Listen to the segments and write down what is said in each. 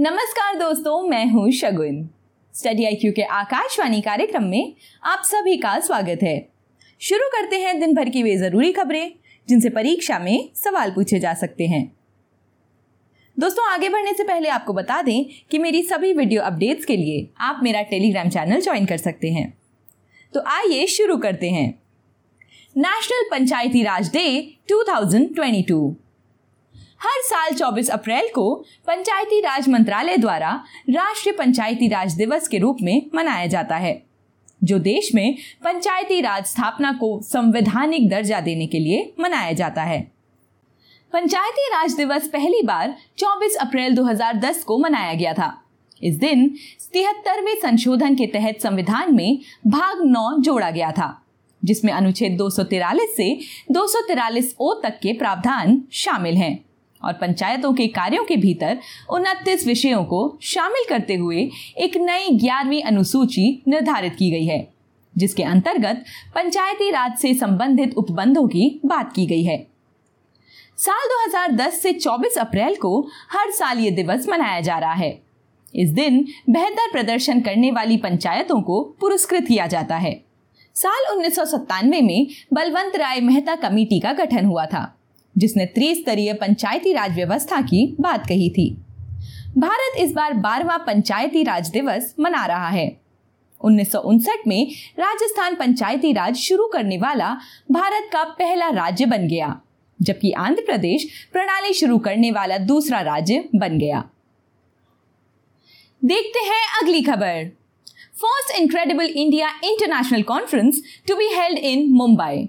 नमस्कार दोस्तों, मैं हूँ शगुन। स्टडी आईक्यू के आकाशवाणी कार्यक्रम में आप सभी का स्वागत है। शुरू करते हैं दिन भर की वे ज़रूरी खबरें, जिनसे परीक्षा में सवाल पूछे जा सकते हैं। दोस्तों, आगे बढ़ने से पहले आपको बता दें कि मेरी सभी वीडियो अपडेट्स के लिए आप मेरा टेलीग्राम चैनल ज्वाइन कर सकते हैं। तो आइए शुरू करते हैं। नेशनल पंचायती राज डे 2022 हर साल 24 अप्रैल को पंचायती राज मंत्रालय द्वारा राष्ट्रीय पंचायती राज दिवस के रूप में मनाया जाता है, जो देश में पंचायती राज स्थापना को संवैधानिक दर्जा देने के लिए मनाया जाता है। पंचायती राज दिवस पहली बार 24 अप्रैल 2010 को मनाया गया था। इस दिन तिहत्तरवें संशोधन के तहत संविधान में भाग नौ जोड़ा गया था, जिसमें अनुच्छेद दो से दो ओ तक के प्रावधान शामिल हैं। और पंचायतों के कार्यों के भीतर उनतीस विषयों को शामिल करते हुए एक नई ग्यारहवीं अनुसूची निर्धारित की गई है, जिसके अंतर्गत पंचायती राज से संबंधित उपबंधों की बात की गई है। साल 2010 से 24 अप्रैल को हर साल ये दिवस मनाया जा रहा है। इस दिन बेहतर प्रदर्शन करने वाली पंचायतों को पुरस्कृत किया जाता है। साल उन्नीस सौ सत्तानवे में बलवंत राय मेहता कमेटी का गठन हुआ था। जिसने त्रिस्तरीय पंचायती राज व्यवस्था की बात कही थी। भारत इस बार बारवा पंचायती राज दिवस मना रहा है। उन्नीस सौ उनसठ में राजस्थान पंचायती राज शुरू करने वाला भारत का पहला राज्य बन गया, जबकि आंध्र प्रदेश प्रणाली शुरू करने वाला दूसरा राज्य बन गया। देखते हैं अगली खबर। First incredible India international conference to be held in Mumbai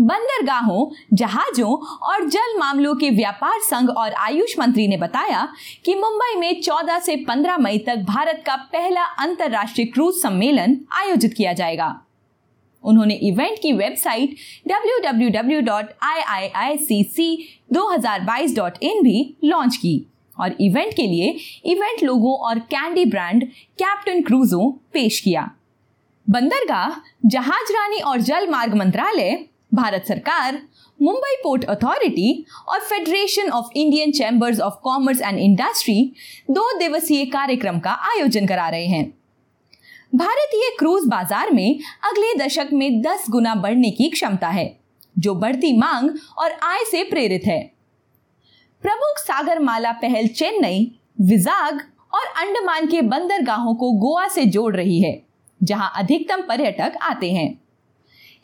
बंदरगाहों, जहाजों और जल मामलों के व्यापार संघ और आयुष मंत्री ने बताया कि मुंबई में 14 से 15 मई तक भारत का पहला अंतर्राष्ट्रीय क्रूज सम्मेलन आयोजित किया जाएगा। उन्होंने इवेंट की वेबसाइट www.iiicc2022.in भी लॉन्च की और इवेंट के लिए इवेंट लोगों और कैंडी ब्रांड कैप्टन क्रूजों पेश किया। बंदरगाह, जहाज़ रानी और जल मार्ग मंत्रालय भारत सरकार, मुंबई पोर्ट अथॉरिटी और federation of Indian chambers of commerce and industry दो दिवसीय कार्यक्रम का आयोजन करा रहे हैं। भारतीय क्रूज बाज़ार में अगले दशक में 10 गुना बढ़ने की क्षमता है, जो बढ़ती मांग और आय से प्रेरित है। प्रमुख सागरमाला पहल चेन्नई, विजाग और अंडमान के बंदरगाहों को गोवा से जोड़ रही है, जहाँ अधिकतम पर्यटक आते हैं।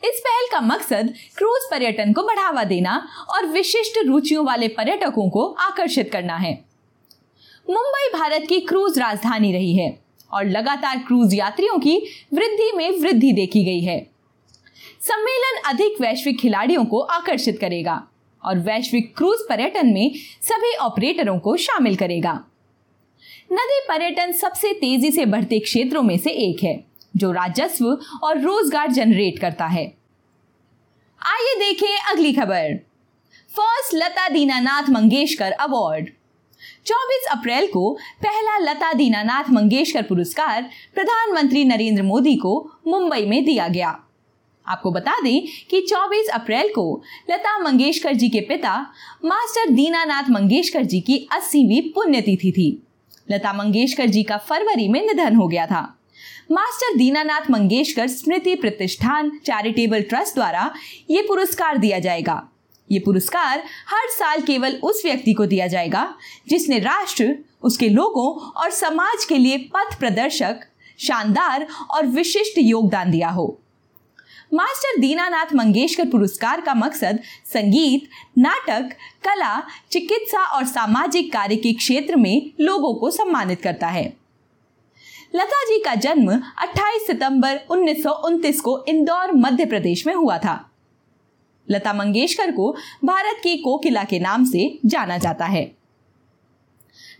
इस पहल का मकसद क्रूज पर्यटन को बढ़ावा देना और विशिष्ट रुचियों वाले पर्यटकों को आकर्षित करना है। मुंबई भारत की क्रूज राजधानी रही है और लगातार क्रूज यात्रियों की वृद्धि में वृद्धि देखी गई है। सम्मेलन अधिक वैश्विक खिलाड़ियों को आकर्षित करेगा और वैश्विक क्रूज पर्यटन में सभी ऑपरेटरों को शामिल करेगा। नदी पर्यटन सबसे तेज़ी से बढ़ते क्षेत्रों में से एक है जो राजस्व और रोज़गार जनरेट करता है। आइए देखें अगली खबर। फ़र्स्ट लता दीनानाथ मंगेशकर अवार्ड 24 अप्रैल को पहला लता दीनानाथ मंगेशकर पुरस्कार प्रधानमंत्री नरेंद्र मोदी को मुंबई में दिया गया। आपको बता दें कि 24 अप्रैल को लता मंगेशकर जी के पिता, मास्टर दीनानाथ मंगेशकर जी की 80वीं पुण्यतिथि थी। लता मंगेशकर जी का फरवरी में निधन हो गया था। Master Dinanath Mangeshkar Smriti Pratishthan charitable trust द्वारा ये पुरस्कार दिया जाएगा। ये पुरस्कार हर साल केवल उस व्यक्ति को दिया जाएगा, जिसने राष्ट्र, उसके लोगों और समाज के लिए पथ प्रदर्शक, शानदार और विशिष्ट योगदान दिया हो। मास्टर दीनानाथ मंगेशकर पुरस्कार का मकसद संगीत, नाटक, कला, चिकित्सा और सामाजिक कार्य के क्षेत्र में लोगों को सम्मानित करता है। लता जी का जन्म 28 सितंबर उन्नीस को इंदौर, मध्य प्रदेश में हुआ था। लता मंगेशकर को भारत की कोकिला के नाम से जाना जाता है।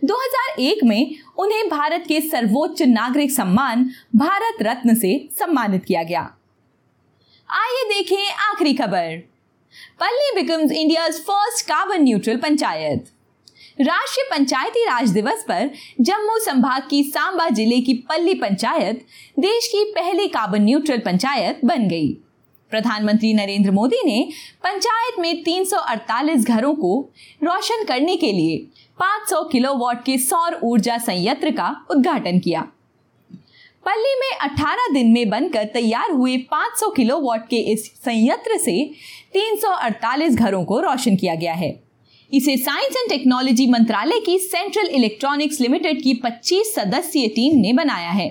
2001 में उन्हें भारत के सर्वोच्च नागरिक सम्मान भारत रत्न से सम्मानित किया गया। आइए देखें आखिरी खबर। Palli becomes India first carbon neutral panchayat. राष्ट्रीय पंचायती राज दिवस पर जम्मू संभाग की सांबा ज़िले की पल्ली पंचायत देश की पहली कार्बन न्यूट्रल पंचायत बन गई। प्रधानमंत्री नरेंद्र मोदी ने पंचायत में 348 घरों को रोशन करने के लिए 500 किलोवाट के सौर ऊर्जा संयंत्र का उद्घाटन किया। पल्ली में 18 दिन में बनकर तैयार हुए 500 किलोवाट के इस संयंत्र से 348 घरों को रोशन किया गया है। इसे साइंस एंड टेक्नोलॉजी मंत्रालय की सेंट्रल इलेक्ट्रॉनिक्स लिमिटेड की 25 सदस्यीय टीम ने बनाया है।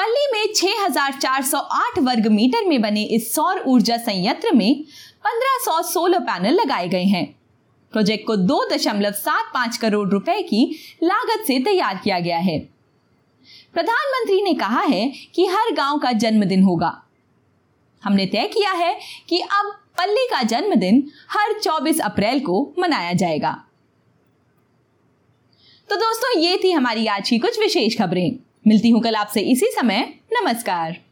पल्ली में 6,408 वर्ग मीटर में बने इस सौर ऊर्जा संयंत्र में 1500 सोलर पैनल लगाए गए हैं। प्रोजेक्ट को दो दशमलव सात पाँच करोड़ रुपए की लागत से तैयार किया गया है। प्रधानमंत्री ने कहा है कि हर गाँव का जन्मदिन होगा। हमने तय किया है कि अब पल्ली का जन्मदिन हर 24 अप्रैल को मनाया जाएगा। तो दोस्तों, ये थी हमारी आज की कुछ विशेष खबरें। मिलती हूँ कल आपसे इसी समय। नमस्कार।